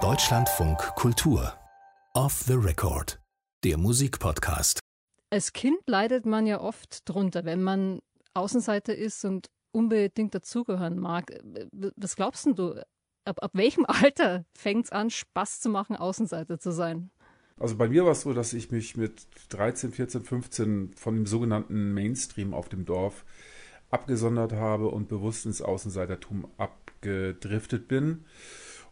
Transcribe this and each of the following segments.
Deutschlandfunk Kultur Off the Record, der Musikpodcast. Als Kind leidet man ja oft drunter, wenn man Außenseiter ist und unbedingt dazugehören mag. Was glaubst du, ab, ab welchem Alter fängt es an, Spaß zu machen, Außenseiter zu sein? Also bei mir war es so, dass ich mich mit 13, 14, 15 von dem sogenannten Mainstream auf dem Dorf abgesondert habe und bewusst ins Außenseitertum abgedriftet bin.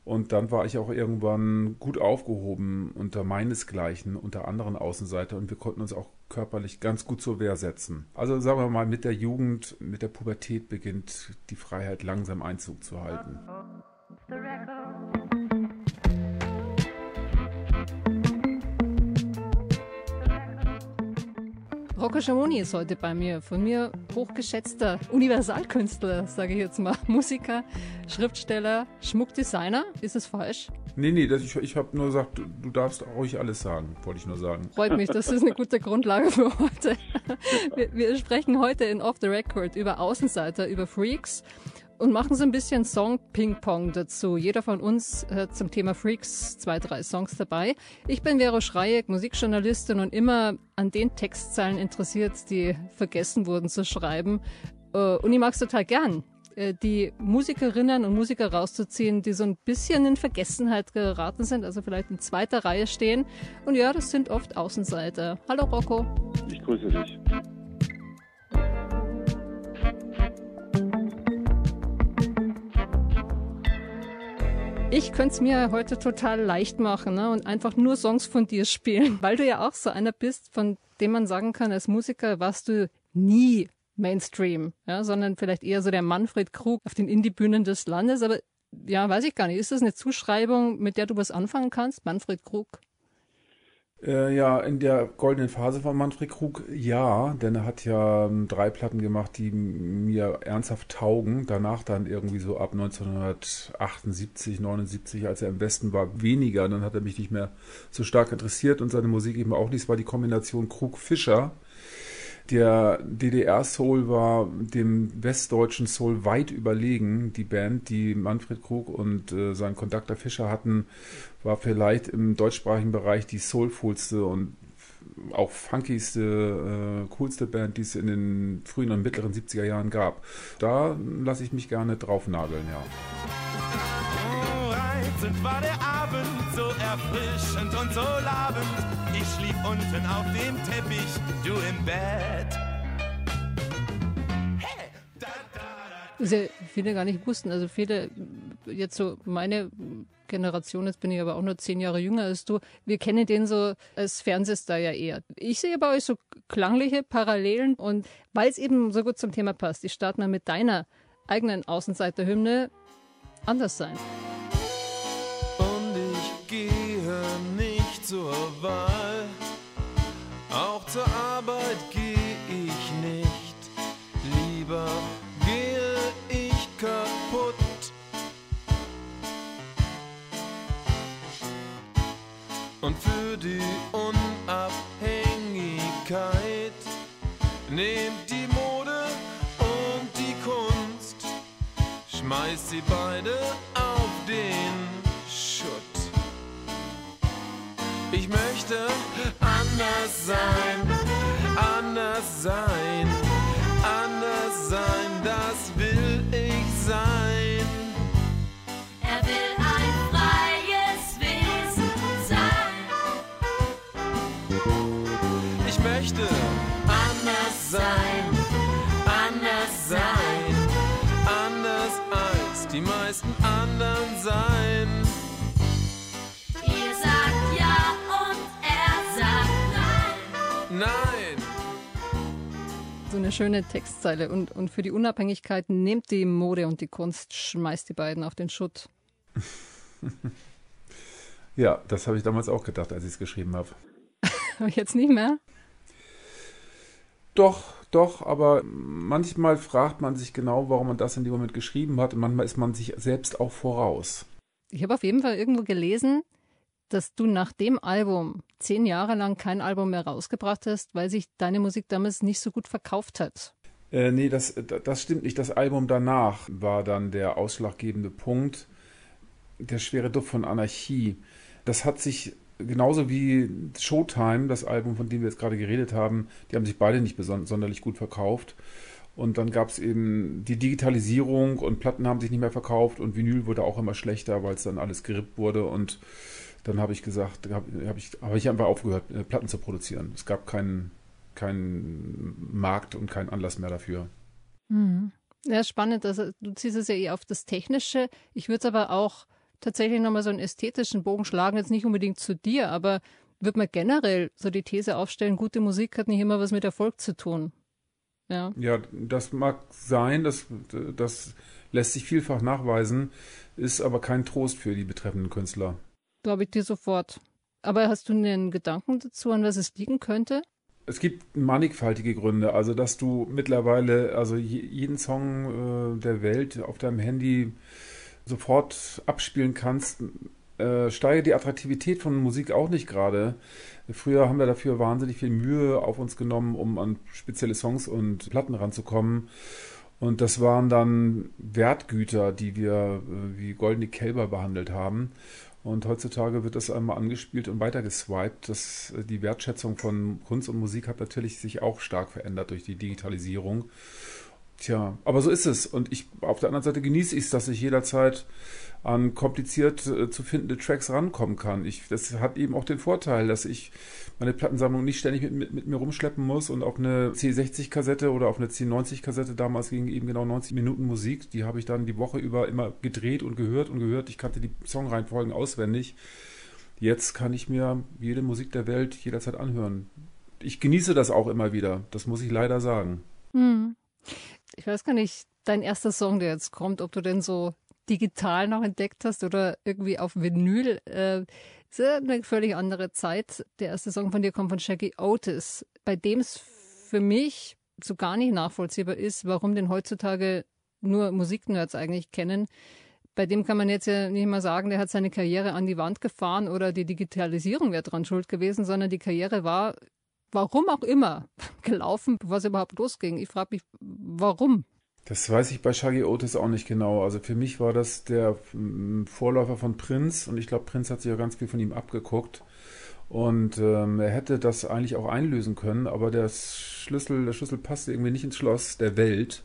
Und dann war ich auch irgendwann gut aufgehoben unter meinesgleichen, unter anderen Außenseiter und wir konnten uns auch körperlich ganz gut zur Wehr setzen. Also sagen wir mal, mit der Jugend, mit der Pubertät beginnt die Freiheit langsam Einzug zu halten. Rocco Schamoni ist heute bei mir. Von mir hochgeschätzter Universalkünstler, sage ich jetzt mal. Musiker, Schriftsteller, Schmuckdesigner. Ist es falsch? Nee, nee, das, ich, ich habe nur gesagt, du, du, darfst ruhig alles sagen, wollte ich nur sagen. Freut mich, das ist eine gute Grundlage für heute. Wir, wir sprechen heute in Off the Record über Außenseiter, über Freaks und machen so ein bisschen Song-Ping-Pong dazu. Jeder von uns hat zum Thema Freaks zwei, drei Songs dabei. Ich bin Vero Schreieck, Musikjournalistin und immer an den Textzeilen interessiert, die vergessen wurden zu schreiben. Äh, und ich mag es total gern, äh, die Musikerinnen und Musiker rauszuziehen, die so ein bisschen in Vergessenheit geraten sind, also vielleicht in zweiter Reihe stehen. Und ja, das sind oft Außenseiter. Hallo Rocco. Ich grüße dich. Ich könnte es mir heute total leicht machen ne? und einfach nur Songs von dir spielen, weil du ja auch so einer bist, von dem man sagen kann, als Musiker warst du nie Mainstream, ja, sondern vielleicht eher so der Manfred Krug auf den Indie-Bühnen des Landes. Aber ja, weiß ich gar nicht. Ist das eine Zuschreibung, mit der du was anfangen kannst, Manfred Krug? Äh, ja, in der goldenen Phase von Manfred Krug, ja, denn er hat ja ähm, drei Platten gemacht, die mir ernsthaft taugen. Danach dann irgendwie so ab 1978, 79, als er im Westen war, weniger. Dann hat er mich nicht mehr so stark interessiert und seine Musik eben auch nicht. Es war die Kombination Krug-Fischer der DDR-Soul war dem westdeutschen Soul weit überlegen. Die Band, die Manfred Krug und äh, sein Kontakter Fischer hatten, war vielleicht im deutschsprachigen Bereich die soulfulste und auch funkigste, äh, coolste Band, die es in den frühen und mittleren 70er Jahren gab. Da lasse ich mich gerne draufnageln, ja. Oh, war der Abend, so erfrischend und so labend ich schlief unten auf dem Teppich, du im Bett. Was ja viele gar nicht wussten. Also viele, jetzt so meine Generation, jetzt bin ich aber auch nur zehn Jahre jünger als du, wir kennen den so als Fernsehstar ja eher. Ich sehe bei euch so klangliche Parallelen und weil es eben so gut zum Thema passt, ich starte mal mit deiner eigenen Außenseiterhymne anders sein. Zur Wahl. Zur Arbeit geh ich nicht, lieber gehe ich kaputt. Und für die Unabhängigkeit nehmt die Mode und die Kunst, schmeißt sie beide möchte anders sein, anders sein, anders sein, das will ich sein. Er will ein freies Wesen sein. Ich möchte anders sein, anders sein, anders als die meisten anderen sein. Eine schöne Textzeile. Und, und für die Unabhängigkeit nehmt die Mode und die Kunst, schmeißt die beiden auf den Schutt. ja, das habe ich damals auch gedacht, als ich es geschrieben habe. Jetzt nicht mehr? Doch, doch, aber manchmal fragt man sich genau, warum man das in dem Moment geschrieben hat und manchmal ist man sich selbst auch voraus. Ich habe auf jeden Fall irgendwo gelesen, dass du nach dem Album zehn Jahre lang kein Album mehr rausgebracht hast, weil sich deine Musik damals nicht so gut verkauft hat. Äh, nee, das, das stimmt nicht. Das Album danach war dann der ausschlaggebende Punkt. Der schwere Duft von Anarchie. Das hat sich genauso wie Showtime, das Album, von dem wir jetzt gerade geredet haben, die haben sich beide nicht sonderlich gut verkauft. Und dann gab es eben die Digitalisierung und Platten haben sich nicht mehr verkauft und Vinyl wurde auch immer schlechter, weil es dann alles gerippt wurde. Und dann habe ich gesagt, habe hab ich, hab ich einfach aufgehört, äh, Platten zu produzieren. Es gab keinen keinen Markt und keinen Anlass mehr dafür. Mhm. Ja, spannend. Also du ziehst es ja eher auf das Technische. Ich würde es aber auch tatsächlich nochmal so einen ästhetischen Bogen schlagen, jetzt nicht unbedingt zu dir, aber würde man generell so die These aufstellen, gute Musik hat nicht immer was mit Erfolg zu tun. Ja, Ja, das mag sein, das, das lässt sich vielfach nachweisen, ist aber kein Trost für die betreffenden Künstler. Glaube ich dir sofort. Aber hast du einen Gedanken dazu, an was es liegen könnte? Es gibt mannigfaltige Gründe, also dass du mittlerweile also je- jeden Song äh, der Welt auf deinem Handy sofort abspielen kannst, äh, steigert die Attraktivität von Musik auch nicht gerade. Früher haben wir dafür wahnsinnig viel Mühe auf uns genommen, um an spezielle Songs und Platten ranzukommen. Und das waren dann Wertgüter, die wir äh, wie goldene Kälber behandelt haben. Und heutzutage wird das einmal angespielt und weitergeswiped. Das, äh, die Wertschätzung von Kunst und Musik hat natürlich sich auch stark verändert durch die Digitalisierung. Tja, aber so ist es. Und ich auf der anderen Seite genieße ich es, dass ich jederzeit an kompliziert äh, zu findende Tracks rankommen kann. Ich, das hat eben auch den Vorteil, dass ich meine Plattensammlung nicht ständig mit, mit, mit mir rumschleppen muss und auf eine C60-Kassette oder auf eine C90-Kassette, damals ging eben genau 90 Minuten Musik, die habe ich dann die Woche über immer gedreht und gehört und gehört. Ich kannte die Songreihenfolgen auswendig. Jetzt kann ich mir jede Musik der Welt jederzeit anhören. Ich genieße das auch immer wieder, das muss ich leider sagen. Hm. Ich weiß gar nicht, dein erster Song, der jetzt kommt, ob du den so digital noch entdeckt hast oder irgendwie auf Vinyl. Äh, ist eine völlig andere Zeit. Der erste Song von dir kommt von Shaggy Otis, bei dem es für mich so gar nicht nachvollziehbar ist, warum den heutzutage nur Musiknerds eigentlich kennen. Bei dem kann man jetzt ja nicht mal sagen, der hat seine Karriere an die Wand gefahren oder die Digitalisierung wäre dran schuld gewesen, sondern die Karriere war, warum auch immer, gelaufen, es überhaupt losging. Ich frage mich, warum? Das weiß ich bei Shaggy Otis auch nicht genau. Also für mich war das der mm, Vorläufer von Prince und ich glaube, Prince hat sich ja ganz viel von ihm abgeguckt. Und ähm, er hätte das eigentlich auch einlösen können, aber der Schlüssel, der Schlüssel passte irgendwie nicht ins Schloss der Welt.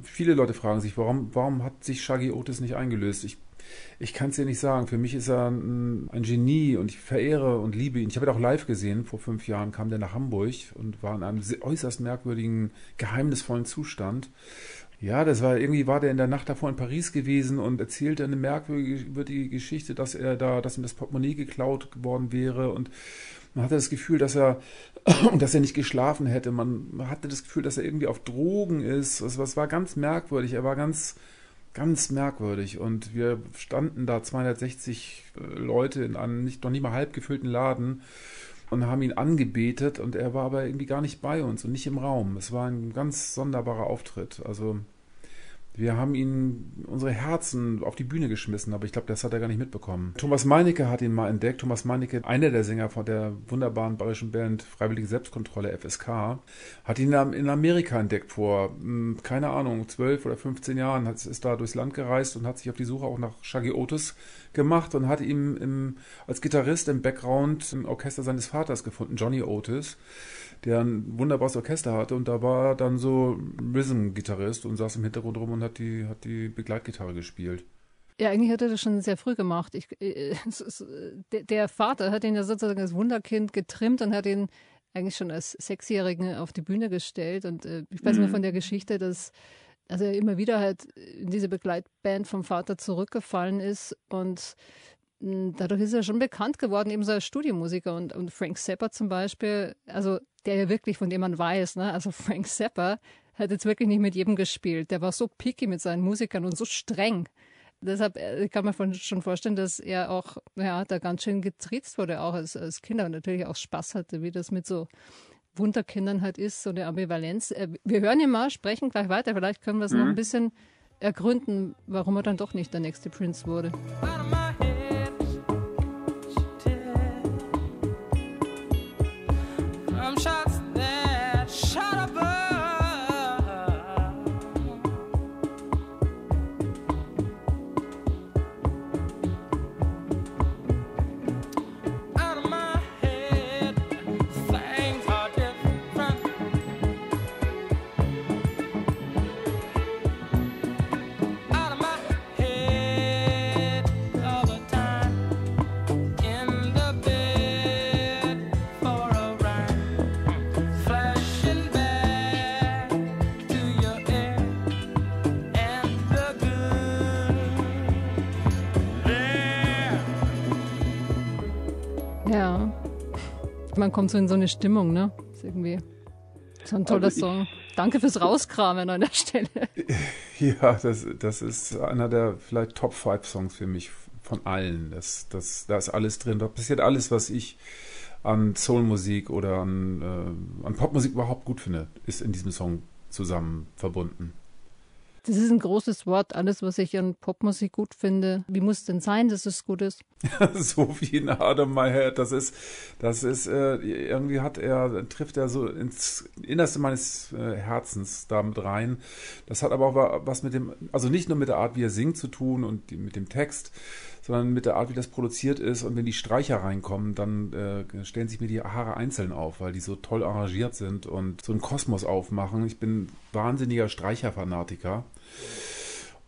Viele Leute fragen sich, warum, warum hat sich Shaggy Otis nicht eingelöst? Ich, ich kann es dir nicht sagen. Für mich ist er ein, ein Genie und ich verehre und liebe ihn. Ich habe ihn auch live gesehen. Vor fünf Jahren kam der nach Hamburg und war in einem äußerst merkwürdigen, geheimnisvollen Zustand. Ja, das war irgendwie war der in der Nacht davor in Paris gewesen und erzählte eine merkwürdige Geschichte, dass er da, dass ihm das Portemonnaie geklaut worden wäre und man hatte das Gefühl, dass er, dass er nicht geschlafen hätte. Man hatte das Gefühl, dass er irgendwie auf Drogen ist. Es, war ganz merkwürdig. Er war ganz, ganz merkwürdig. Und wir standen da 260 Leute in einem nicht, noch nicht mal halb gefüllten Laden und haben ihn angebetet. Und er war aber irgendwie gar nicht bei uns und nicht im Raum. Es war ein ganz sonderbarer Auftritt. Also wir haben ihn unsere Herzen auf die Bühne geschmissen, aber ich glaube, das hat er gar nicht mitbekommen. Thomas Meinecke hat ihn mal entdeckt. Thomas Meinecke, einer der Sänger von der wunderbaren bayerischen Band Freiwillige Selbstkontrolle FSK, hat ihn in Amerika entdeckt vor, hm, keine Ahnung, 12 oder 15 Jahren, ist da durchs Land gereist und hat sich auf die Suche auch nach Shaggy Otis gemacht und hat ihn im, als Gitarrist im Background im Orchester seines Vaters gefunden, Johnny Otis der ein wunderbares Orchester hatte und da war dann so Rhythm-Gitarrist und saß im Hintergrund rum und hat die, hat die Begleitgitarre gespielt. Ja, eigentlich hat er das schon sehr früh gemacht. Ich, äh, ist, äh, der, der Vater hat ihn ja sozusagen als Wunderkind getrimmt und hat ihn eigentlich schon als Sechsjährigen auf die Bühne gestellt. Und äh, ich weiß nur von der Geschichte, dass also er immer wieder halt in diese Begleitband vom Vater zurückgefallen ist und dadurch ist er schon bekannt geworden, eben so als Studiomusiker. Und, und Frank Zappa zum Beispiel, also der ja wirklich, von dem man weiß, ne? also Frank Zappa hat jetzt wirklich nicht mit jedem gespielt. Der war so picky mit seinen Musikern und so streng. Deshalb äh, kann man schon vorstellen, dass er auch, ja, da ganz schön getriezt wurde, auch als, als Kinder und natürlich auch Spaß hatte, wie das mit so Wunderkindern halt ist, so eine Ambivalenz. Äh, Wir hören ihn mal, sprechen gleich weiter. Vielleicht können wir es noch ein bisschen ergründen, warum er dann doch nicht der nächste Prince wurde. Man kommt so in so eine Stimmung, ne? Ist irgendwie so ein toller Also ich- Song. Danke fürs Rauskramen an der Stelle. Ja, das, das ist einer der vielleicht Top 5 Songs für mich von allen. Das, das, da ist alles drin. Da passiert alles, was ich an Soulmusik oder an, äh, an Popmusik überhaupt gut finde, ist in diesem Song zusammen verbunden. Das ist ein großes Wort. Alles, was ich an Popmusik gut finde. Wie muss denn sein, dass es gut ist? so wie in Adam My Head. Das ist, das ist, äh, irgendwie hat er, trifft er so ins Innerste meines äh, Herzens damit rein. Das hat aber auch wa- was mit dem, also nicht nur mit der Art, wie er singt zu tun und die, mit dem Text, sondern mit der Art, wie das produziert ist. Und wenn die Streicher reinkommen, dann äh, stellen sich mir die Haare einzeln auf, weil die so toll arrangiert sind und so einen Kosmos aufmachen. Ich bin wahnsinniger Streicherfanatiker.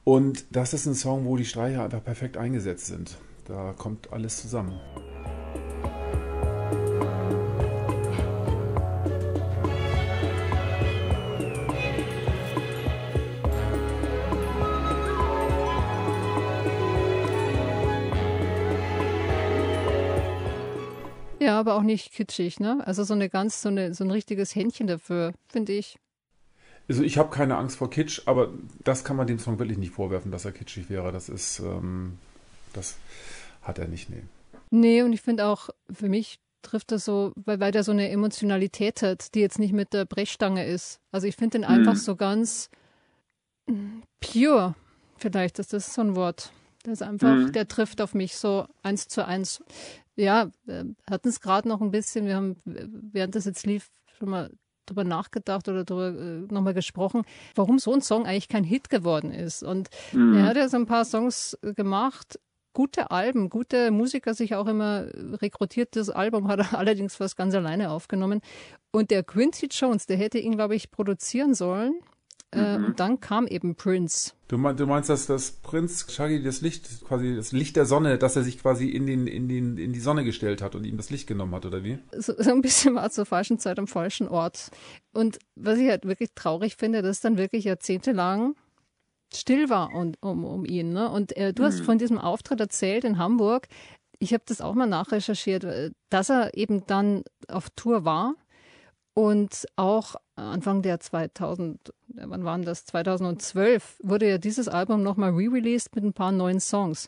Und das ist ein Song, wo die Streicher einfach perfekt eingesetzt sind. Da kommt alles zusammen. Ja, aber auch nicht kitschig, ne? Also so eine ganz, so, eine, so ein richtiges Händchen dafür, finde ich. Also ich habe keine Angst vor Kitsch, aber das kann man dem Song wirklich nicht vorwerfen, dass er kitschig wäre. Das ist, ähm, das hat er nicht, nee. Nee, und ich finde auch, für mich trifft das so, weil, weil der so eine Emotionalität hat, die jetzt nicht mit der Brechstange ist. Also ich finde den einfach so ganz mm, pure, vielleicht ist das so ein Wort. Der ist einfach, der trifft auf mich so eins zu eins. Ja, wir hatten es gerade noch ein bisschen, wir haben, während das jetzt lief, schon mal drüber nachgedacht oder drüber äh, nochmal gesprochen, warum so ein Song eigentlich kein Hit geworden ist. Und er hat ja so ein paar Songs äh, gemacht, gute Alben, gute Musiker sich auch immer rekrutiert. Das Album hat er allerdings fast ganz alleine aufgenommen. Und der Quincy Jones, der hätte ihn, glaube ich, produzieren sollen. Äh, und dann kam eben Prince. Du, mein, du meinst, dass das Prinz Shaggy das Licht, quasi das Licht der Sonne, dass er sich quasi in, den, in, den, in die Sonne gestellt hat und ihm das Licht genommen hat, oder wie? So, so ein bisschen war zur falschen Zeit am falschen Ort. Und was ich halt wirklich traurig finde, dass dann wirklich jahrzehntelang still war und, um, um ihn. Ne? Und äh, du hast von diesem Auftritt erzählt in Hamburg. Ich habe das auch mal nachrecherchiert, äh, dass er eben dann auf Tour war und auch Anfang der 2000, äh, wann waren das? 2012 wurde ja dieses Album nochmal re-released mit ein paar neuen Songs.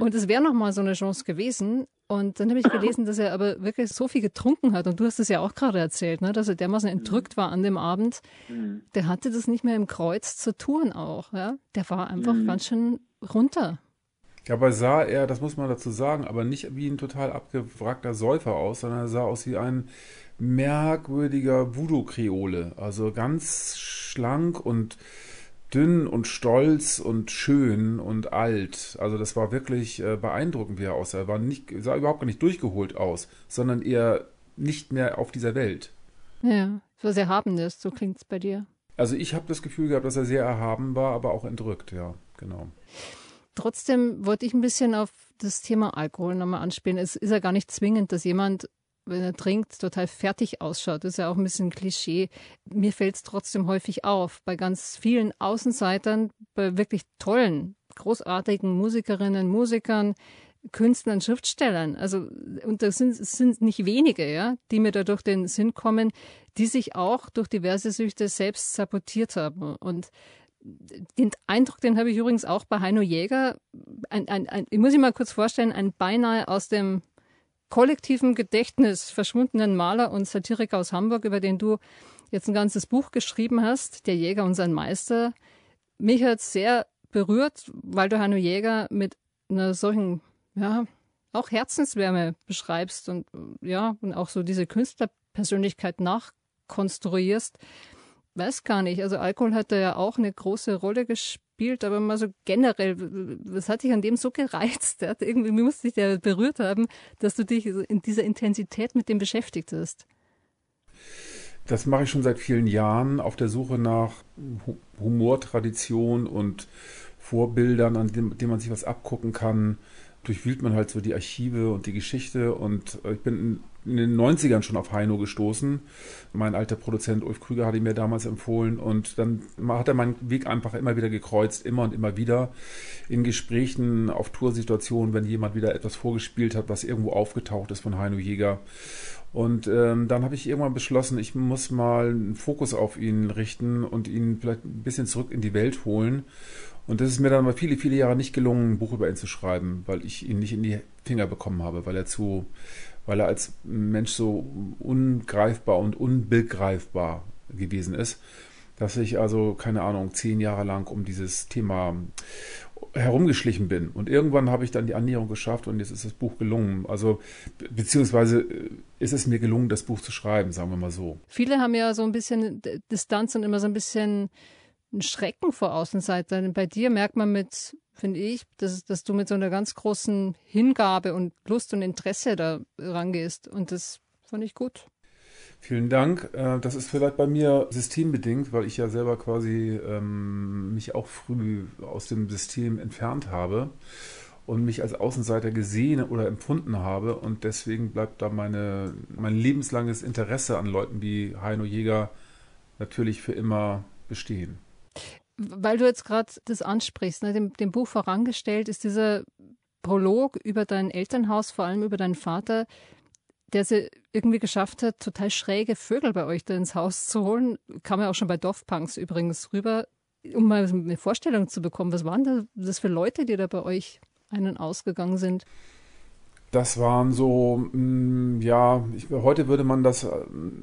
Und es wäre nochmal so eine Chance gewesen. Und dann habe ich gelesen, dass er aber wirklich so viel getrunken hat. Und du hast es ja auch gerade erzählt, ne? dass er dermaßen entrückt war an dem Abend. Der hatte das nicht mehr im Kreuz zu tun auch. Ja? Der war einfach ganz schön runter. Dabei sah er, das muss man dazu sagen, aber nicht wie ein total abgewrackter Säufer aus, sondern er sah aus wie ein merkwürdiger Voodoo-Kreole. Also ganz schlank und dünn und stolz und schön und alt. Also das war wirklich äh, beeindruckend, wie er aussah. Er war nicht, sah überhaupt gar nicht durchgeholt aus, sondern eher nicht mehr auf dieser Welt. Ja, was Erhabenes, so klingt's bei dir. Also ich habe das Gefühl gehabt, dass er sehr erhaben war, aber auch entrückt, ja, genau. Trotzdem wollte ich ein bisschen auf das Thema Alkohol nochmal anspielen. Es ist ja gar nicht zwingend, dass jemand, wenn er trinkt, total fertig ausschaut. Das ist ja auch ein bisschen Klischee. Mir fällt es trotzdem häufig auf, bei ganz vielen Außenseitern, bei wirklich tollen, großartigen Musikerinnen, Musikern, Künstlern, Schriftstellern. Also, und das sind, sind nicht wenige, ja, die mir da durch den Sinn kommen, die sich auch durch diverse Süchte selbst sabotiert haben. Und den Eindruck, den habe ich übrigens auch bei Heino Jäger. Ein, ein, ein, ich muss ich mal kurz vorstellen, ein beinahe aus dem kollektiven Gedächtnis verschwundenen Maler und Satiriker aus Hamburg, über den du jetzt ein ganzes Buch geschrieben hast, Der Jäger und sein Meister. Mich hat sehr berührt, weil du Heino Jäger mit einer solchen, ja, auch Herzenswärme beschreibst und ja, und auch so diese Künstlerpersönlichkeit nachkonstruierst. Weiß gar nicht. Also Alkohol hat da ja auch eine große Rolle gespielt, aber mal so generell, was hat dich an dem so gereizt? Der hat irgendwie musste dich ja berührt haben, dass du dich in dieser Intensität mit dem beschäftigt hast. Das mache ich schon seit vielen Jahren auf der Suche nach Hu- Humortradition und Vorbildern, an dem man sich was abgucken kann. Durchwühlt man halt so die Archive und die Geschichte und äh, ich bin in den 90ern schon auf Heino gestoßen. Mein alter Produzent Ulf Krüger hatte ihn mir damals empfohlen und dann hat er meinen Weg einfach immer wieder gekreuzt, immer und immer wieder in Gesprächen, auf Toursituationen, wenn jemand wieder etwas vorgespielt hat, was irgendwo aufgetaucht ist von Heino Jäger. Und ähm, dann habe ich irgendwann beschlossen, ich muss mal einen Fokus auf ihn richten und ihn vielleicht ein bisschen zurück in die Welt holen. Und das ist mir dann mal viele, viele Jahre nicht gelungen, ein Buch über ihn zu schreiben, weil ich ihn nicht in die Finger bekommen habe, weil er zu, weil er als Mensch so ungreifbar und unbegreifbar gewesen ist, dass ich also, keine Ahnung, zehn Jahre lang um dieses Thema herumgeschlichen bin. Und irgendwann habe ich dann die Annäherung geschafft und jetzt ist das Buch gelungen. Also, beziehungsweise äh, ist es mir gelungen, das Buch zu schreiben, sagen wir mal so. Viele haben ja so ein bisschen Distanz und immer so ein bisschen einen Schrecken vor Außenseitern. Bei dir merkt man mit, finde ich, dass, dass du mit so einer ganz großen Hingabe und Lust und Interesse da rangehst. Und das fand ich gut. Vielen Dank. Äh, das ist vielleicht bei mir systembedingt, weil ich ja selber quasi ähm, mich auch früh aus dem System entfernt habe und mich als Außenseiter gesehen oder empfunden habe. Und deswegen bleibt da meine, mein lebenslanges Interesse an Leuten wie Heino Jäger natürlich für immer bestehen. Weil du jetzt gerade das ansprichst, ne, dem, dem Buch vorangestellt ist dieser Prolog über dein Elternhaus, vor allem über deinen Vater, der sie irgendwie geschafft hat, total schräge Vögel bei euch da ins Haus zu holen. Kam ja auch schon bei Dorfpunks übrigens rüber, um mal eine Vorstellung zu bekommen. Was waren das für Leute, die da bei euch ein- und ausgegangen sind? Das waren so, mh, ja, ich, heute würde man das äh,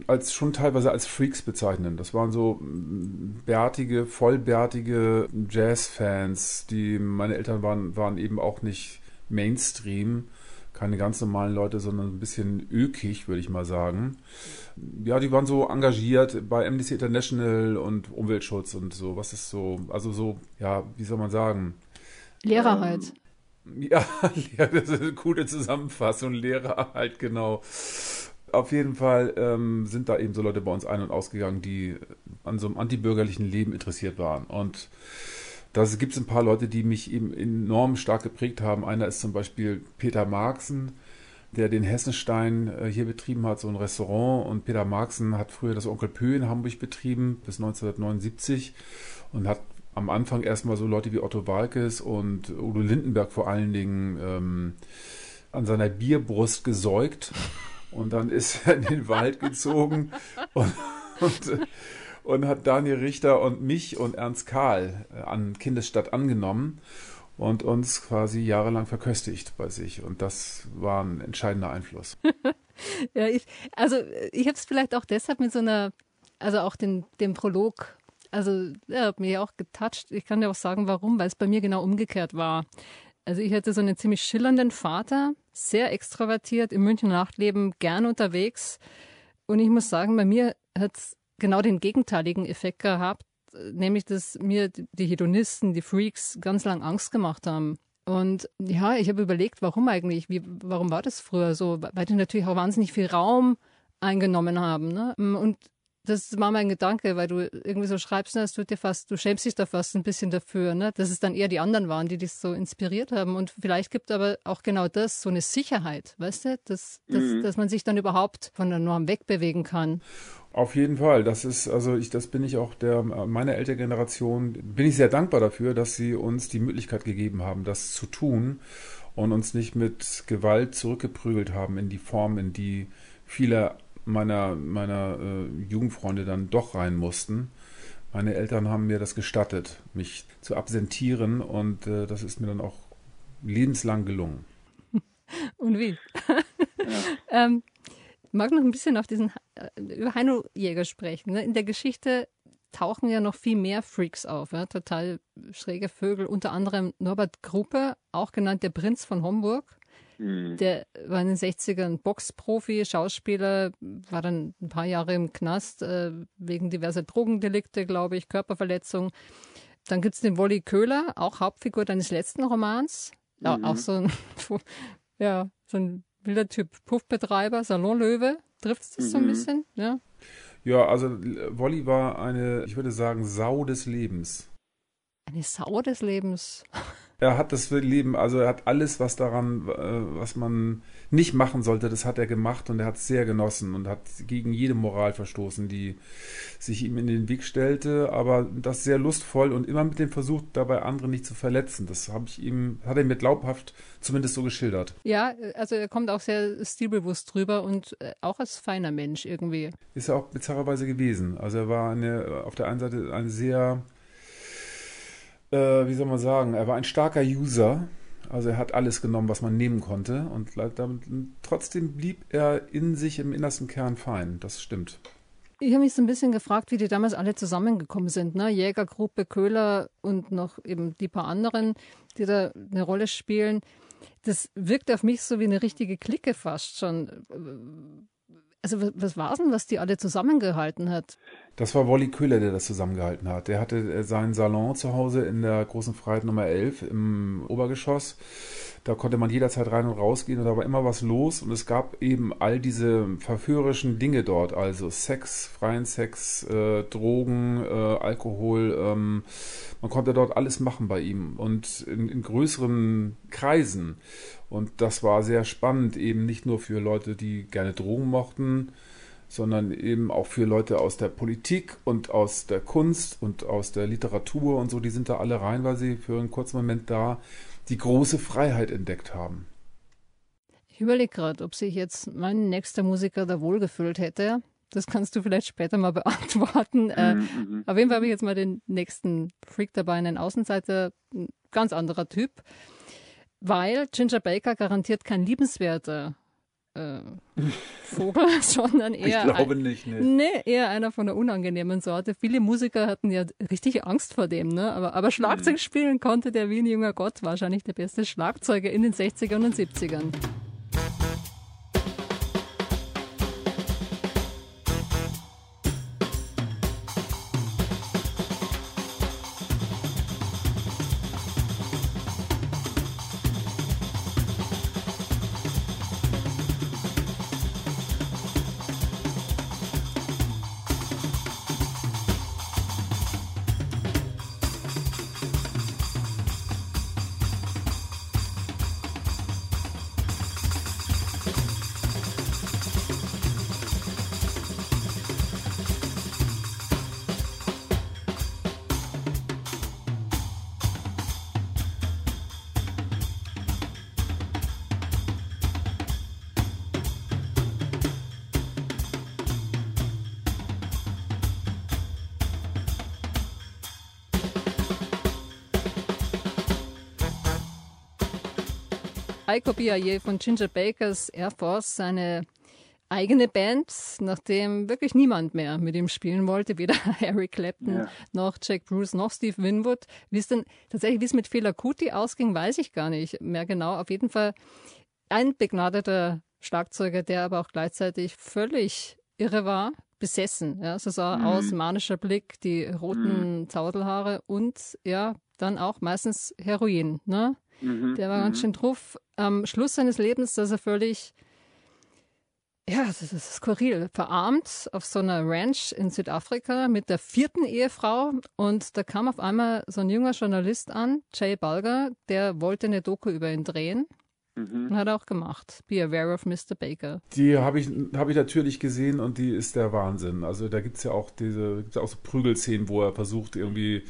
als schon teilweise als Freaks bezeichnen. Das waren so mh, bärtige, vollbärtige Jazzfans, die meine Eltern waren, waren eben auch nicht Mainstream, keine ganz normalen Leute, sondern ein bisschen ökig, würde ich mal sagen. Ja, die waren so engagiert bei Amnesty International und Umweltschutz und so. Was ist so, also so, ja, wie soll man sagen? Lehrer halt. Ja, ja, das ist eine gute Zusammenfassung. Lehrer halt, genau. Auf jeden Fall ähm, sind da eben so Leute bei uns ein- und ausgegangen, die an so einem antibürgerlichen Leben interessiert waren. Und da gibt es ein paar Leute, die mich eben enorm stark geprägt haben. Einer ist zum Beispiel Peter Marxen, der den Hessenstein äh, hier betrieben hat, so ein Restaurant. Und Peter Marxen hat früher das Onkel Pö in Hamburg betrieben bis 1979 und hat am Anfang erstmal so Leute wie Otto Walkes und Udo Lindenberg vor allen Dingen ähm, an seiner Bierbrust gesäugt. Und dann ist er in den Wald gezogen und, und, und hat Daniel Richter und mich und Ernst Karl äh, an Kindesstadt angenommen und uns quasi jahrelang verköstigt bei sich. Und das war ein entscheidender Einfluss. ja, ich, also ich habe es vielleicht auch deshalb mit so einer, also auch den, den Prolog also er hat mich auch getoucht. Ich kann dir auch sagen, warum, weil es bei mir genau umgekehrt war. Also ich hatte so einen ziemlich schillernden Vater, sehr extrovertiert, im Münchner Nachtleben gern unterwegs. Und ich muss sagen, bei mir hat es genau den gegenteiligen Effekt gehabt, nämlich dass mir die Hedonisten, die Freaks ganz lang Angst gemacht haben. Und ja, ich habe überlegt, warum eigentlich? Wie, warum war das früher so? Weil die natürlich auch wahnsinnig viel Raum eingenommen haben. Ne? Und das war mein Gedanke, weil du irgendwie so schreibst, ne, das tut dir fast, du schämst dich da fast ein bisschen dafür, ne? dass es dann eher die anderen waren, die dich so inspiriert haben. Und vielleicht gibt aber auch genau das, so eine Sicherheit, weißt du, dass, dass, mhm. dass man sich dann überhaupt von der Norm wegbewegen kann. Auf jeden Fall. Das ist, also ich, das bin ich auch der, meiner Elterngeneration, bin ich sehr dankbar dafür, dass sie uns die Möglichkeit gegeben haben, das zu tun und uns nicht mit Gewalt zurückgeprügelt haben in die Form, in die viele meiner, meiner äh, Jugendfreunde dann doch rein mussten. Meine Eltern haben mir das gestattet, mich zu absentieren und äh, das ist mir dann auch lebenslang gelungen. Und wie? Ja. ähm, mag noch ein bisschen auf diesen äh, über Heino Jäger sprechen. Ne? In der Geschichte tauchen ja noch viel mehr Freaks auf, ja? total schräge Vögel, unter anderem Norbert Gruppe, auch genannt der Prinz von Homburg. Mhm. Der war in den 60ern Boxprofi, Schauspieler, war dann ein paar Jahre im Knast äh, wegen diverser Drogendelikte, glaube ich, Körperverletzung. Dann gibt es den Wolli Köhler, auch Hauptfigur deines letzten Romans. Mhm. Auch so ein, ja, so ein wilder Typ Puffbetreiber, Salonlöwe. Trifft es das mhm. so ein mhm. bisschen? Ja. Ja, also Wolli war eine, ich würde sagen, Sau des Lebens. Eine Sau des Lebens. Er hat das Leben, also er hat alles, was daran, äh, was man nicht machen sollte, das hat er gemacht und er hat es sehr genossen und hat gegen jede Moral verstoßen, die sich ihm in den Weg stellte, aber das sehr lustvoll und immer mit dem Versuch, dabei andere nicht zu verletzen. Das habe ich ihm, hat er mir glaubhaft zumindest so geschildert. Ja, also er kommt auch sehr stilbewusst drüber und äh, auch als feiner Mensch irgendwie. Ist er auch bizarrerweise gewesen. Also er war eine, auf der einen Seite eine sehr äh, wie soll man sagen, er war ein starker User. Also er hat alles genommen, was man nehmen konnte. Und trotzdem blieb er in sich im innersten Kern fein. Das stimmt. Ich habe mich so ein bisschen gefragt, wie die damals alle zusammengekommen sind. Ne? Jägergruppe, Köhler und noch eben die paar anderen, die da eine Rolle spielen. Das wirkt auf mich so wie eine richtige Clique fast schon. Also was war es denn, was die alle zusammengehalten hat? Das war Wolli Köhler, der das zusammengehalten hat. Der hatte äh, seinen Salon zu Hause in der großen Freiheit Nummer 11 im Obergeschoss. Da konnte man jederzeit rein und rausgehen und da war immer was los und es gab eben all diese verführerischen Dinge dort, also Sex, freien Sex, äh, Drogen, äh, Alkohol. Ähm, man konnte dort alles machen bei ihm und in, in größeren Kreisen. Und das war sehr spannend, eben nicht nur für Leute, die gerne Drogen mochten, sondern eben auch für Leute aus der Politik und aus der Kunst und aus der Literatur und so, die sind da alle rein, weil sie für einen kurzen Moment da die große Freiheit entdeckt haben. Ich überlege gerade, ob sich jetzt mein nächster Musiker da wohlgefühlt hätte. Das kannst du vielleicht später mal beantworten. Äh, mhm, mhm. auf jeden Fall habe ich jetzt mal den nächsten Freak dabei, einen Außenseiter, ein ganz anderer Typ. Weil Ginger Baker garantiert kein liebenswerter äh, Vogel, sondern eher. Ich glaube nicht, nee. nee. eher einer von der unangenehmen Sorte. Viele Musiker hatten ja richtig Angst vor dem, ne? Aber, aber Schlagzeug mhm. spielen konnte der wie ein junger Gott, wahrscheinlich der beste Schlagzeuger in den 60ern und 70ern. Heiko Biaye von Ginger Bakers Air Force seine eigene Band, nachdem wirklich niemand mehr mit ihm spielen wollte, weder Harry Clapton ja. noch Jack Bruce noch Steve Winwood. Wie es denn tatsächlich, wie es mit Fela Kuti ausging, weiß ich gar nicht mehr genau. Auf jeden Fall ein begnadeter Schlagzeuger, der aber auch gleichzeitig völlig irre war, besessen. Ja, so sah mhm. aus, manischer Blick, die roten mhm. Zaudelhaare und ja, dann auch meistens Heroin. Ne? Mhm, der war ganz mhm. schön drauf. Am Schluss seines Lebens, dass er völlig, ja, das ist skurril, verarmt auf so einer Ranch in Südafrika mit der vierten Ehefrau. Und da kam auf einmal so ein junger Journalist an, Jay Balger, der wollte eine Doku über ihn drehen. Mhm. Und hat er auch gemacht. Be aware of Mr. Baker. Die habe ich, hab ich natürlich gesehen und die ist der Wahnsinn. Also da gibt es ja auch diese, gibt's ja auch so Prügelszenen, wo er versucht, irgendwie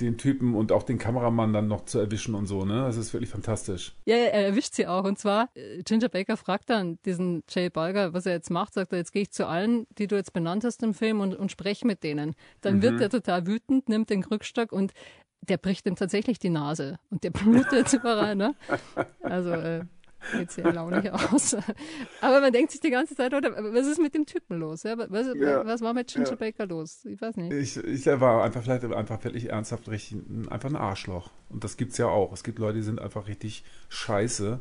den Typen und auch den Kameramann dann noch zu erwischen und so, ne? Das ist wirklich fantastisch. Ja, er erwischt sie auch. Und zwar, äh, Ginger Baker fragt dann diesen Jay Balger, was er jetzt macht, sagt er, jetzt gehe ich zu allen, die du jetzt benannt hast im Film und, und spreche mit denen. Dann mhm. wird er total wütend, nimmt den Krückstock und der bricht ihm tatsächlich die Nase und der blutet überall, ne? Also äh, geht sehr launig aus. Aber man denkt sich die ganze Zeit, oder was ist mit dem Typen los? Ja, was, ja, was war mit Ginger ja. Baker los? Ich weiß nicht. Ich, ich er war einfach vielleicht einfach völlig ernsthaft richtig, einfach ein Arschloch. Und das gibt es ja auch. Es gibt Leute, die sind einfach richtig scheiße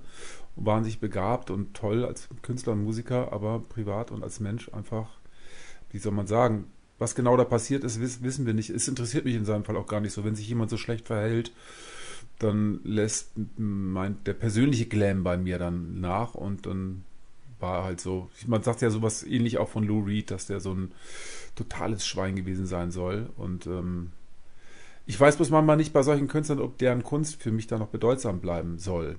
und waren sich begabt und toll als Künstler und Musiker, aber privat und als Mensch einfach, wie soll man sagen, was genau da passiert ist, wissen wir nicht. Es interessiert mich in seinem Fall auch gar nicht so. Wenn sich jemand so schlecht verhält, dann lässt mein, der persönliche Glam bei mir dann nach und dann war halt so, man sagt ja sowas ähnlich auch von Lou Reed, dass der so ein totales Schwein gewesen sein soll und ähm, Ich weiß bloß manchmal nicht bei solchen Künstlern, ob deren Kunst für mich da noch bedeutsam bleiben soll.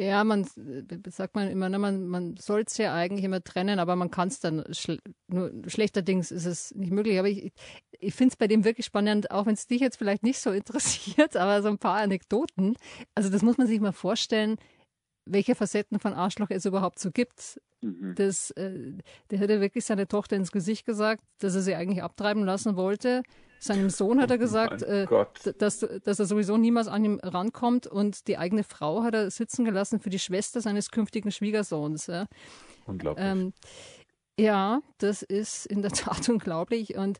Ja, man äh, sagt man immer, ne, man, man soll es ja eigentlich immer trennen, aber man kann es dann schl nur schlechterdings ist es nicht möglich. Aber ich, ich finde es bei dem wirklich spannend, auch wenn es dich jetzt vielleicht nicht so interessiert, aber so ein paar Anekdoten. Also das muss man sich mal vorstellen, welche Facetten von Arschloch es überhaupt so gibt. Mhm. Das, äh, der hätte wirklich seine Tochter ins Gesicht gesagt, dass er sie eigentlich abtreiben lassen wollte. Seinem Sohn hat er gesagt, mein äh, dass, dass er sowieso niemals an ihm rankommt und die eigene Frau hat er sitzen gelassen für die Schwester seines künftigen Schwiegersohns. Ja. Unglaublich. Ähm, ja, das ist in der Tat unglaublich und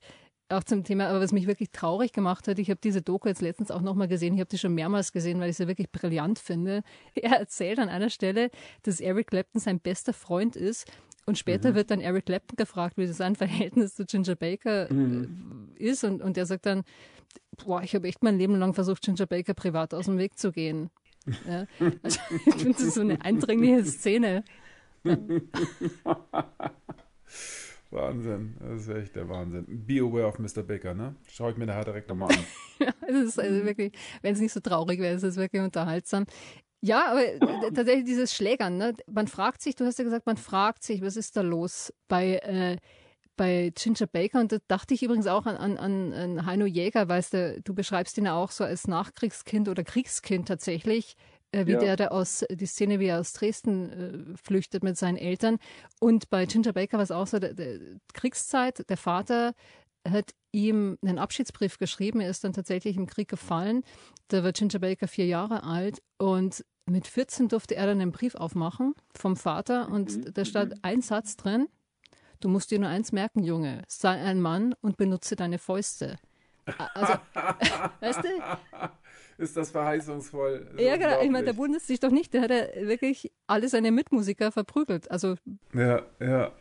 auch zum Thema, aber was mich wirklich traurig gemacht hat, ich habe diese Doku jetzt letztens auch nochmal gesehen, ich habe die schon mehrmals gesehen, weil ich sie wirklich brillant finde. Er erzählt an einer Stelle, dass Eric Clapton sein bester Freund ist und später wird dann Eric Clapton gefragt, wie sein Verhältnis zu Ginger Baker äh, ist und, und er sagt dann, boah, ich habe echt mein Leben lang versucht, Ginger Baker privat aus dem Weg zu gehen. Ja, also, ich finde das so eine eindringliche Szene. Wahnsinn. Das ist echt der Wahnsinn. Be aware of Mr. Baker, ne? Schau ich mir nachher direkt nochmal an. Ja, es ist also wirklich, wenn es nicht so traurig wäre, ist es wirklich unterhaltsam. Ja, aber tatsächlich dieses Schlägern, ne? man fragt sich, du hast ja gesagt, man fragt sich, was ist da los bei, äh, bei Ginger Baker und da dachte ich übrigens auch an, an, an, Heino Jäger, weißt du, du beschreibst ihn ja auch so als Nachkriegskind oder Kriegskind tatsächlich, wie Ja. der da aus, die Szene, wie er aus Dresden äh, flüchtet mit seinen Eltern und bei Ginger Baker war es auch so, der, der Kriegszeit, der Vater hat ihm einen Abschiedsbrief geschrieben. Er ist dann tatsächlich im Krieg gefallen. Da war Ginger Baker vier Jahre alt und mit 14 durfte er dann einen Brief aufmachen vom Vater und da stand ein Satz drin. Du musst dir nur eins merken, Junge. Sei ein Mann und benutze deine Fäuste. Also, weißt du? Ist das verheißungsvoll? Das Ja, genau. Ich meine, der wundert sich doch nicht. Der hat ja wirklich alle seine Mitmusiker verprügelt. Also, Ja, ja.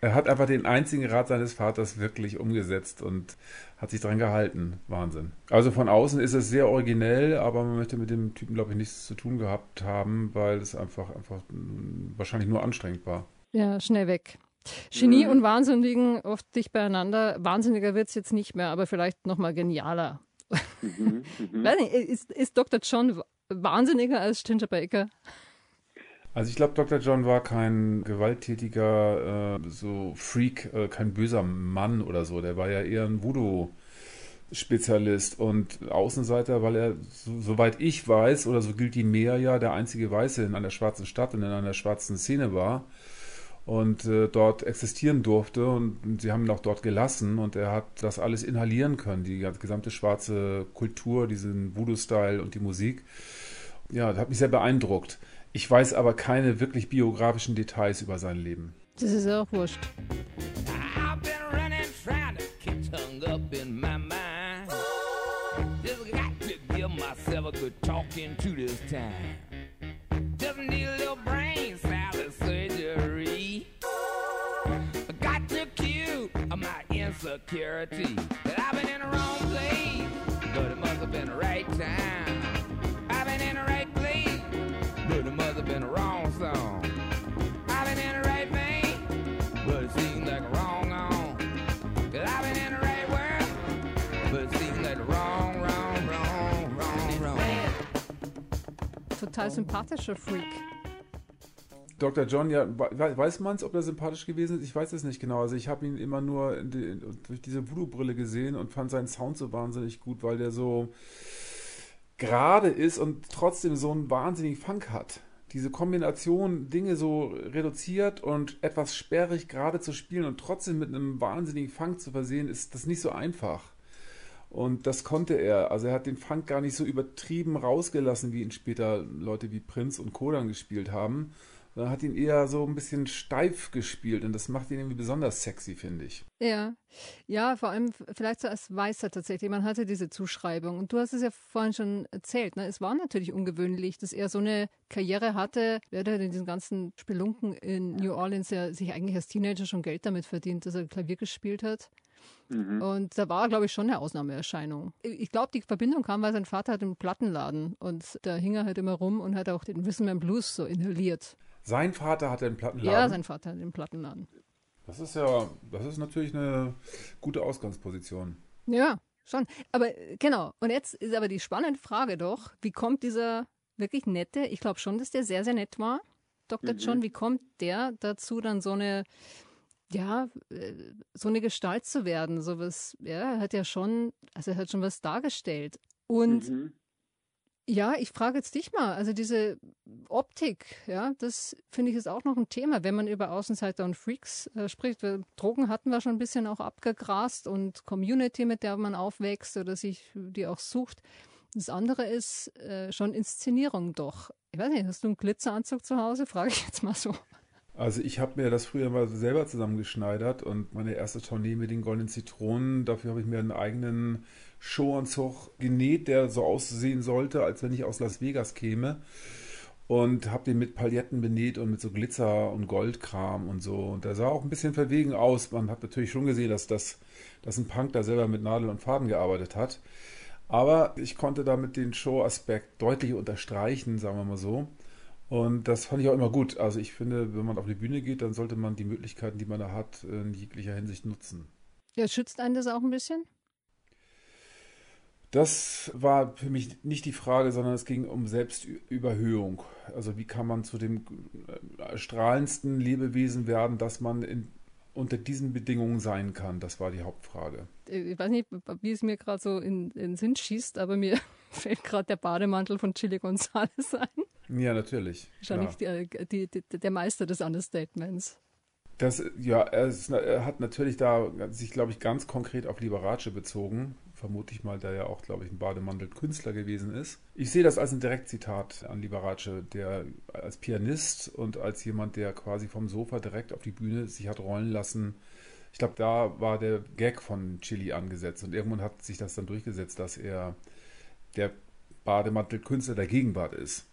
Er hat einfach den einzigen Rat seines Vaters wirklich umgesetzt und hat sich dran gehalten. Wahnsinn. Also von außen ist es sehr originell, aber man möchte mit dem Typen, glaube ich, nichts zu tun gehabt haben, weil es einfach, einfach wahrscheinlich nur anstrengend war. ja, schnell weg. Genie und Wahnsinn liegen oft dicht beieinander. Wahnsinniger wird es jetzt nicht mehr, aber vielleicht noch mal genialer. Weiß nicht, ist, ist Dr. John wa- wahnsinniger als Ginger Baker? Also ich glaube, Dr. John war kein gewalttätiger, äh, so Freak, äh, kein böser Mann oder so. Der war ja eher ein Voodoo-Spezialist und Außenseiter, weil er, so, soweit ich weiß, oder so gilt die Meer ja, der einzige Weiße in einer schwarzen Stadt und in einer schwarzen Szene war und äh, dort existieren durfte und sie haben ihn auch dort gelassen und er hat das alles inhalieren können, die gesamte schwarze Kultur, diesen Voodoo-Style und die Musik. Ja, das hat mich sehr beeindruckt. Ich weiß aber keine wirklich biografischen Details über sein Leben. Das ist auch wurscht. I've been running, trying to get hung up in my mind. Just got to give myself a good talking to this time. Just need a little brain insecurity. That I've been in the wrong place, but it must have been the right time. I've been in the right place, but it must have been the wrong song. I've been in the right vein, but it like wrong on. Cause I've been in the right world, but it like wrong, wrong, wrong, wrong, wrong. Total sympathischer Freak. Dr. John, ja, we- weiß man es, ob er sympathisch gewesen ist? Ich weiß es nicht genau. Also ich habe ihn immer nur die, durch diese Voodoo-Brille gesehen und fand seinen Sound so wahnsinnig gut, weil der so gerade ist und trotzdem so einen wahnsinnigen Funk hat. Diese Kombination, Dinge so reduziert und etwas sperrig gerade zu spielen und trotzdem mit einem wahnsinnigen Funk zu versehen, ist das nicht so einfach. Und das konnte er. Also er hat den Funk gar nicht so übertrieben rausgelassen, wie ihn später Leute wie Prince und Kodan gespielt haben. Er hat ihn eher so ein bisschen steif gespielt und das macht ihn irgendwie besonders sexy, finde ich. Ja, ja, vor allem vielleicht so als Weißer tatsächlich. Man hatte diese Zuschreibung. Und du hast es ja vorhin schon erzählt. Ne? Es war natürlich ungewöhnlich, dass er so eine Karriere hatte. Er hat in diesen ganzen Spelunken in New Orleans ja sich eigentlich als Teenager schon Geld damit verdient, dass er Klavier gespielt hat. Und da war, glaube ich, schon eine Ausnahmeerscheinung. Ich glaube, die Verbindung kam, weil sein Vater hat einen Plattenladen und da hing er halt immer rum und hat auch den Rhythm Blues so inhaliert. Sein Vater hatte einen Plattenladen. Ja, sein Vater hat den Plattenladen. das ist ja, das ist natürlich eine gute Ausgangsposition. Ja, Schon. Aber genau. Und jetzt ist aber die spannende Frage doch, wie kommt dieser wirklich nette, ich glaube schon, dass der sehr, sehr nett war, Dr. Mhm. John, wie kommt der dazu, dann so eine, ja, äh, so eine Gestalt zu werden? So was, ja, er hat ja schon, also er hat schon was dargestellt. Und Mhm. Ja, ich frage jetzt dich mal, also diese Optik, ja, das finde ich ist auch noch ein Thema, wenn man über Außenseiter und Freaks äh, spricht. Drogen hatten wir schon ein bisschen auch abgegrast und Community, mit der man aufwächst oder sich die auch sucht. Das andere ist äh, schon Inszenierung doch. Ich weiß nicht, hast du einen Glitzeranzug zu Hause? Frage ich jetzt mal so. Also ich habe mir das früher mal selber zusammengeschneidert und meine erste Tournee mit den Goldenen Zitronen, dafür habe ich mir einen eigenen Showanzug genäht, der so aussehen sollte, als wenn ich aus Las Vegas käme. Und habe den mit Pailletten benäht und mit so Glitzer und Goldkram und so. Und der sah auch ein bisschen verwegen aus. Man hat natürlich schon gesehen, dass das dass ein Punk da selber mit Nadel und Faden gearbeitet hat. Aber ich konnte damit den Show-Aspekt deutlich unterstreichen, sagen wir mal so. Und das fand ich auch immer gut. Also ich finde, wenn man auf die Bühne geht, dann sollte man die Möglichkeiten, die man da hat, in jeglicher Hinsicht nutzen. Ja, schützt einen das auch ein bisschen? Das war für mich nicht die Frage, sondern es ging um Selbstüberhöhung. Also wie kann man zu dem äh, strahlendsten Lebewesen werden, dass man in, unter diesen Bedingungen sein kann? Das war die Hauptfrage. Äh, Ich weiß nicht, wie es mir gerade so in, in den Sinn schießt, aber mir fällt gerade der Bademantel von Chili Gonzales ein. Ja, natürlich. Wahrscheinlich die, die, die, der Meister des Understatements. Das, ja, er, er hat natürlich da sich, glaube ich, ganz konkret auf Liberace bezogen. Vermute ich mal, der ja auch, glaube ich, ein Bademantel-Künstler gewesen ist. Ich sehe das als ein Direktzitat an Liberace, der als Pianist und als jemand, der quasi vom Sofa direkt auf die Bühne sich hat rollen lassen. Ich glaube, da war der Gag von Chili angesetzt und irgendwann hat sich das dann durchgesetzt, dass er der Bademantel-Künstler der Gegenwart ist.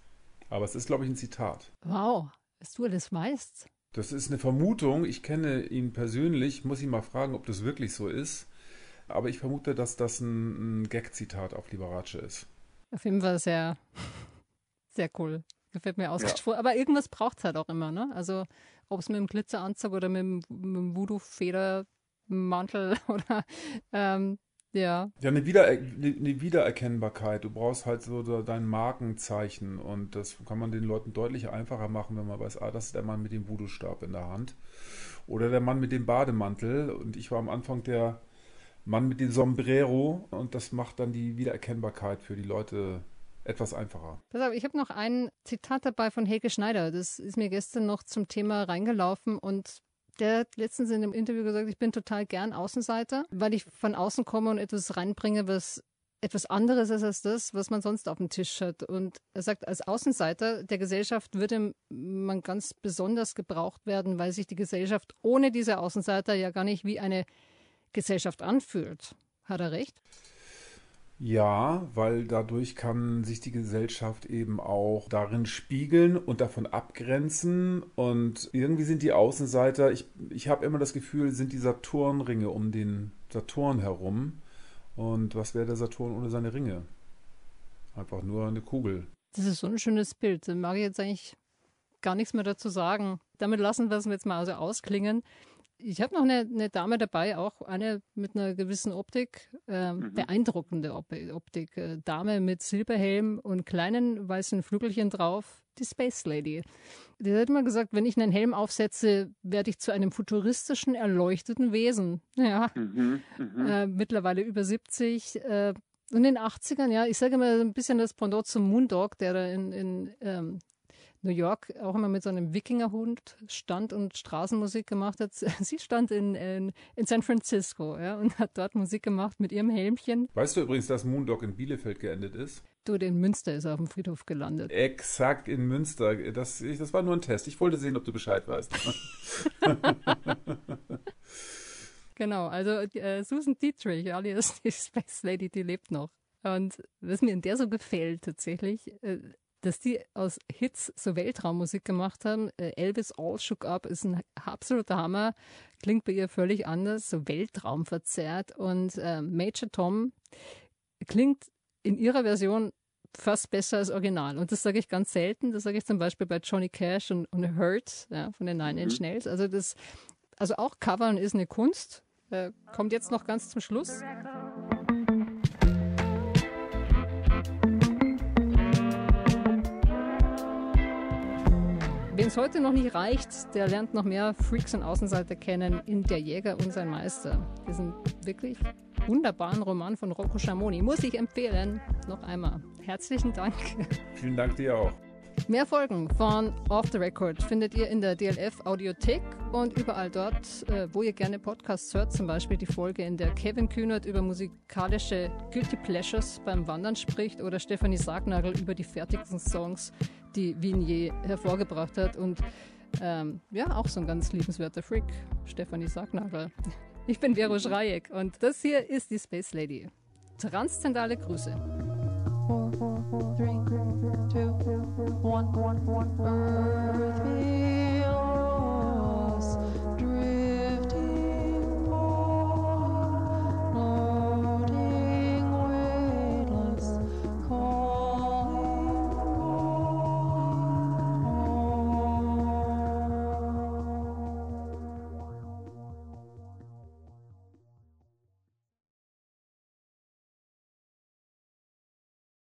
Aber es ist, glaube ich, ein Zitat. Wow, was du alles weißt. Das ist eine Vermutung. Ich kenne ihn persönlich, muss ihn mal fragen, ob das wirklich so ist. Aber ich vermute, dass das ein, ein Gag-Zitat auf Liberace ist. Auf jeden Fall sehr, sehr cool. Gefällt mir ausgesprochen. Aber irgendwas braucht es halt auch immer, ne? Also, ob es mit dem Glitzeranzug oder mit dem, dem Voodoo-Federmantel oder, ähm, ja. Ja, eine, Wieder eine Wiedererkennbarkeit. Du brauchst halt so dein Markenzeichen und das kann man den Leuten deutlich einfacher machen, wenn man weiß, ah, das ist der Mann mit dem Voodoo-Stab in der Hand. Oder der Mann mit dem Bademantel. Und ich war am Anfang der Mann mit dem Sombrero und das macht dann die Wiedererkennbarkeit für die Leute etwas einfacher. Pass auf, ich habe noch ein Zitat dabei von Helge Schneider. Das ist mir gestern noch zum Thema reingelaufen und der hat letztens in einem Interview gesagt, ich bin total gern Außenseiter, weil ich von außen komme und etwas reinbringe, was etwas anderes ist als das, was man sonst auf dem Tisch hat. Und er sagt, als Außenseiter der Gesellschaft würde man ganz besonders gebraucht werden, weil sich die Gesellschaft ohne diese Außenseiter ja gar nicht wie eine Gesellschaft anfühlt. Hat er recht? Ja, weil dadurch kann sich die Gesellschaft eben auch darin spiegeln und davon abgrenzen. Und irgendwie sind die Außenseiter, ich, ich habe immer das Gefühl, sind die Saturnringe um den Saturn herum. Und was wäre der Saturn ohne seine Ringe? Einfach nur eine Kugel. Das ist so ein schönes Bild. Da mag ich jetzt eigentlich gar nichts mehr dazu sagen. Damit lassen wir es jetzt mal also ausklingen. Ich habe noch eine, eine Dame dabei, auch eine mit einer gewissen Optik, äh, beeindruckende Op Optik. Äh, Dame mit Silberhelm und kleinen weißen Flügelchen drauf, die Space Lady. Die hat immer gesagt, wenn ich einen Helm aufsetze, werde ich zu einem futuristischen, erleuchteten Wesen. Ja, Mhm. Mhm. äh, mittlerweile über 70. Äh, in den 80ern, ja, ich sage immer ein bisschen das Pendant zum Moondog, der da in, in ähm, New York auch immer mit so einem Wikingerhund stand und Straßenmusik gemacht hat. Sie stand in, in, in San Francisco ja, und hat dort Musik gemacht mit ihrem Helmchen. Weißt du übrigens, dass Moondog in Bielefeld geendet ist? Du, in Münster ist er auf dem Friedhof gelandet. Exakt in Münster. Das, ich, das war nur ein Test. Ich wollte sehen, ob du Bescheid weißt. Genau, also äh, Susan Dietrich, alias die Space Lady, die lebt noch. Und was mir in der so gefällt tatsächlich, äh, dass die aus Hits so Weltraummusik gemacht haben. Äh, Elvis All Shook Up ist ein absoluter Hammer, klingt bei ihr völlig anders, so Weltraumverzerrt. Und äh, Major Tom klingt in ihrer Version fast besser als Original. Und das sage ich ganz selten. Das sage ich zum Beispiel bei Johnny Cash und, und Hurt ja, von den Nine Inch Nails. Also das, also auch Covern ist eine Kunst. Äh, kommt jetzt noch ganz zum Schluss. Wem es heute noch nicht reicht, der lernt noch mehr Freaks und Außenseiter kennen in Der Jäger und sein Meister. Diesen wirklich wunderbaren Roman von Rocco Schamoni. Muss ich empfehlen. Noch einmal. Herzlichen Dank. Vielen Dank dir auch. Mehr Folgen von Off the Record findet ihr in der DLF Audiothek und überall dort, äh, wo ihr gerne Podcasts hört. Zum Beispiel die Folge, in der Kevin Kühnert über musikalische Guilty Pleasures beim Wandern spricht oder Stefanie Sargnagel über die fertigsten Songs, die Wien hervorgebracht hat. Und ähm, ja, auch so ein ganz liebenswerter Freak, Stefanie Sargnagel. Ich bin Vero Schreieck und das hier ist die Space Lady. Transzendale Grüße. four, four, three, two, one, one, one.